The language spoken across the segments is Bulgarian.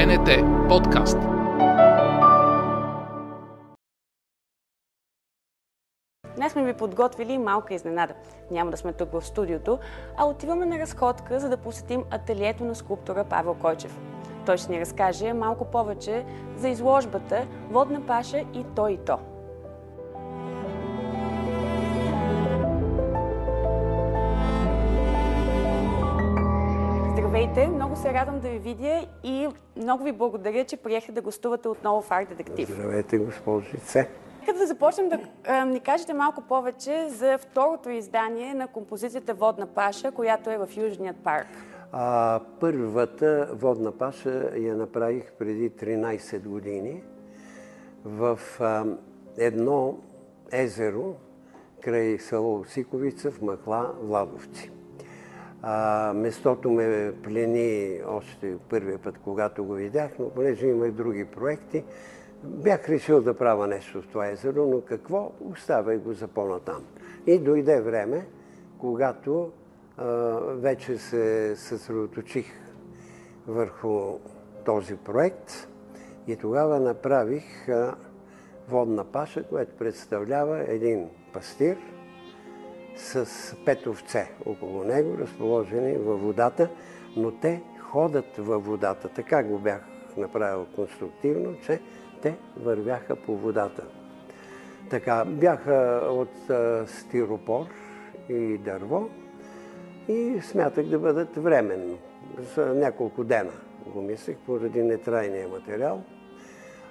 БНТ подкаст. Днес сме ви подготвили малка изненада. Няма да сме тук в студиото, а отиваме на разходка, за да посетим ателието на скулптора Павел Койчев. Той ще ни разкаже малко повече за изложбата Водна паша и то и то. Се радвам да ви видя и много ви благодаря, че приехте да гостувате отново в Арт Детектив. Здравейте, госпожице. Нека да започнем да а, ни кажете малко повече за второто издание на композицията Водна паша, която е в Южният парк. А, първата водна паша я направих преди 13 години в а, едно езеро край село Сиковица в Махла, Владовци. А, местото ме плени още първия път, когато го видях, но понеже има и други проекти, бях решил да правя нещо в това езеро, но какво? Оставяй го за по-натам. И дойде време, когато а, вече се съсредоточих върху този проект и тогава направих а, водна паша, която представлява един пастир с пет овце около него, разположени във водата, но те ходят във водата. Така го бях направил конструктивно, че те вървяха по водата. Така, бяха от а, стиропор и дърво и смятах да бъдат временно. За няколко дена го мислех, поради нетрайния материал.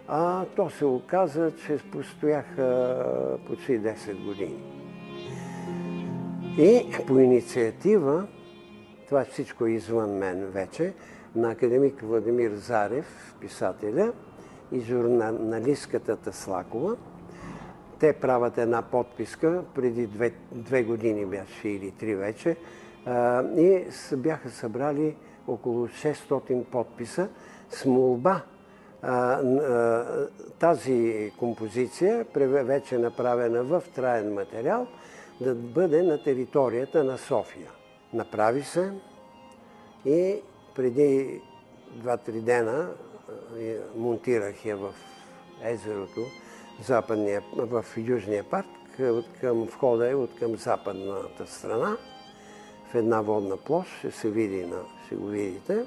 А то се оказа, че постояха почти 10 години. И по инициатива, това всичко е извън мен вече, на академик Владимир Зарев, писателя, и журналистката Таслакова. Те правят една подписка, преди две, две години беше или три вече, а, и бяха събрали около 600 подписа с молба а, а, тази композиция, вече направена в траен материал, да бъде на територията на София. Направи се и преди 2-3 дена монтирах я в езерото, западния, в Южния парк, към входа е от към западната страна, в една водна площ, ще се види, на, ще го видите.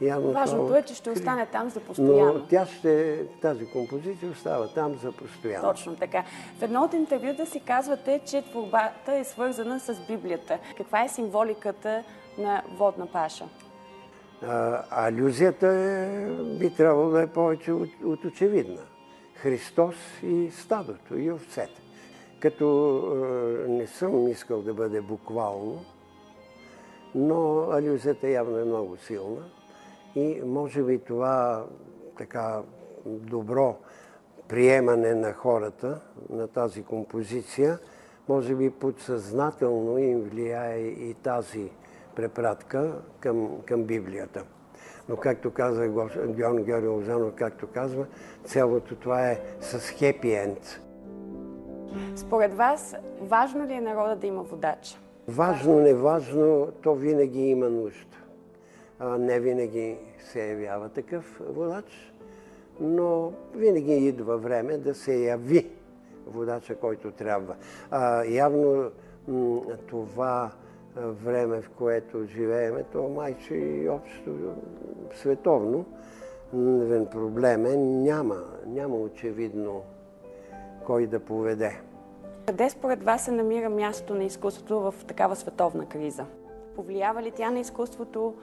Явно Важното това, е, че ще остане там за постоянно. Но тя ще, тази композиция остава там за постоянно. Точно така. В едно от интервюта си казвате, че творбата е свързана с Библията. Каква е символиката на водна паша? А, алюзията е, би трябвало да е повече от, от очевидна. Христос и стадото, и овцете. Като е, не съм искал да бъде буквално, но алюзията явно е много силна. И може би това така добро приемане на хората на тази композиция, може би подсъзнателно им влияе и тази препратка към, към Библията. Но както каза Георг Георги Лозанов, както казва, цялото това е с хепи енд. Според вас, важно ли е народа да има водач? Важно, неважно, то винаги има нужда. Не винаги се явява такъв водач, но винаги идва време да се яви водача, който трябва. А, явно това време, в което живееме, то майче и общо световно проблем е, няма, няма очевидно кой да поведе. Къде според вас се намира мястото на изкуството в такава световна криза? Повлиява ли тя на изкуството?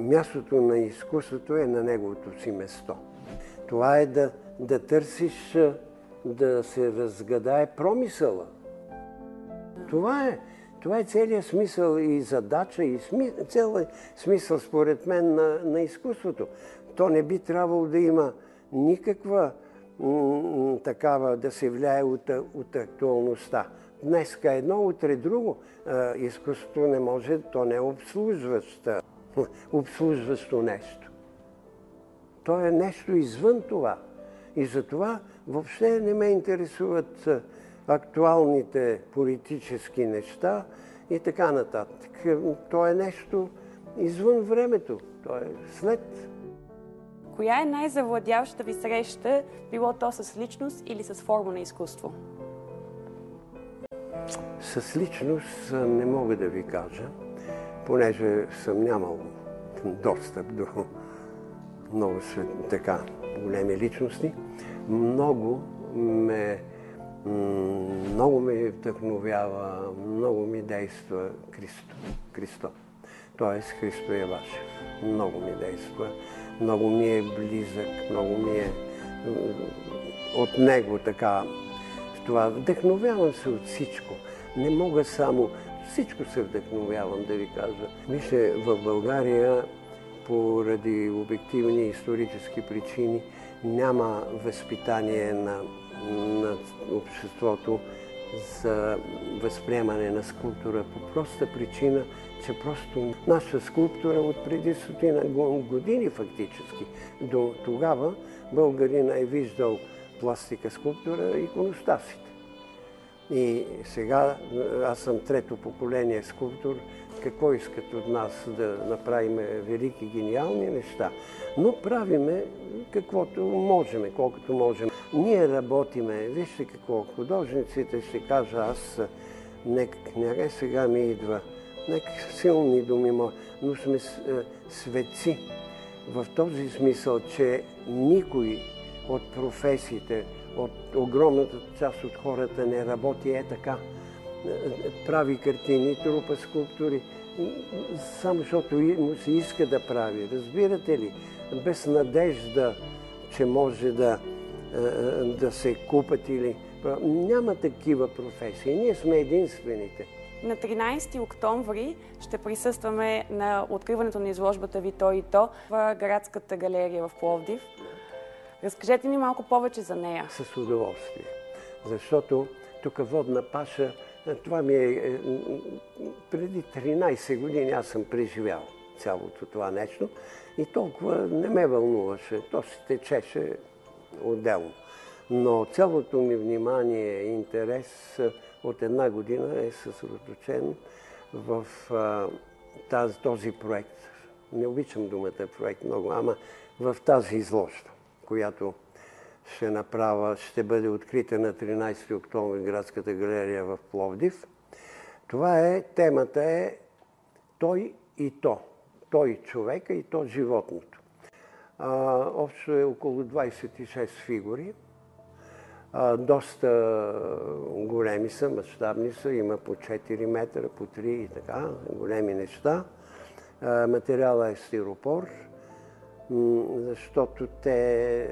Мястото на изкуството е на неговото си место. Това е да, да търсиш да се разгадае промисъла. Това е. Това е целият смисъл и задача, и сми... целият смисъл, според мен, на, на изкуството. То не би трябвало да има никаква такава да се влияе от, от актуалността. Днеска едно, утре друго. Изкуството не може, то не е обслужващо, обслужващо нещо. То е нещо извън това. И затова въобще не ме интересуват актуалните политически неща и така нататък. То е нещо извън времето. То е след. Коя е най-завладяващата ви среща, било то с личност или с форма на изкуство? С личност не мога да ви кажа, понеже съм нямал достъп до много така големи личности. Много ме, много ме вдъхновява, много ми действа Христо. Христо. Тоест Христо е Вашев. Много ми действа, много ми е близък, много ми е от него така това. Вдъхновявам се от всичко. Не мога само всичко се вдъхновявам да ви кажа. Вижте, в България поради обективни исторически причини няма възпитание на, на обществото за възприемане на скулптура по проста причина, че просто наша скулптура от преди стотина години фактически. До тогава българина е виждал пластика, скулптура иконостасите. И сега аз съм трето поколение скулптор. Какво искат от нас да направим велики, гениални неща? Но правиме каквото можем, колкото можем. Ние работиме, вижте какво, художниците ще кажа аз, нека, нека сега ми идва, нека силни думи, но сме светци в този смисъл, че никой от професиите, от огромната част от хората не работи е така. Прави картини, трупа скулптури, само защото му се иска да прави. Разбирате ли? Без надежда, че може да, да се купат или... Няма такива професии. Ние сме единствените. На 13 октомври ще присъстваме на откриването на изложбата Ви то и то в Градската галерия в Пловдив. Разкажете ни малко повече за нея. С удоволствие. Защото тук водна паша, това ми е, е преди 13 години аз съм преживял цялото това нещо и толкова не ме вълнуваше. То се течеше отделно. Но цялото ми внимание и интерес от една година е съсредоточен в а, тази, този проект. Не обичам думата проект много, ама в тази изложба която ще направя, ще бъде открита на 13 октомври градската галерия в Пловдив. Това е, темата е той и то. Той човека и то животното. А, общо е около 26 фигури. А, доста големи са, мащабни са, има по 4 метра, по 3 и така, големи неща. А, материала е стиропор защото те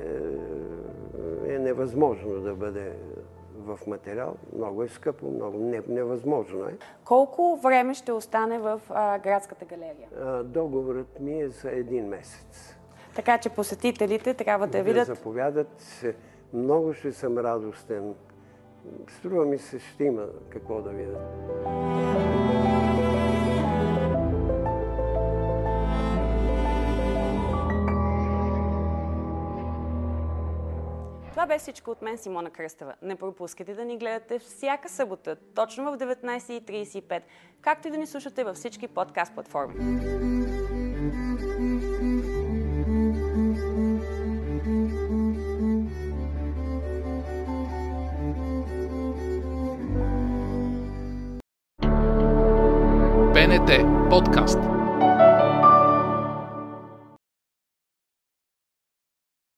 е невъзможно да бъде в материал. Много е скъпо, много невъзможно е. Колко време ще остане в а, градската галерия? А, договорът ми е за един месец. Така че посетителите трябва да, да видят... Да заповядат. Много ще съм радостен. Струва ми се, ще има какво да видят. Това бе всичко от мен, Симона Кръстева. Не пропускайте да ни гледате всяка събота, точно в 19.35, както и да ни слушате във всички подкаст платформи. Подкаст.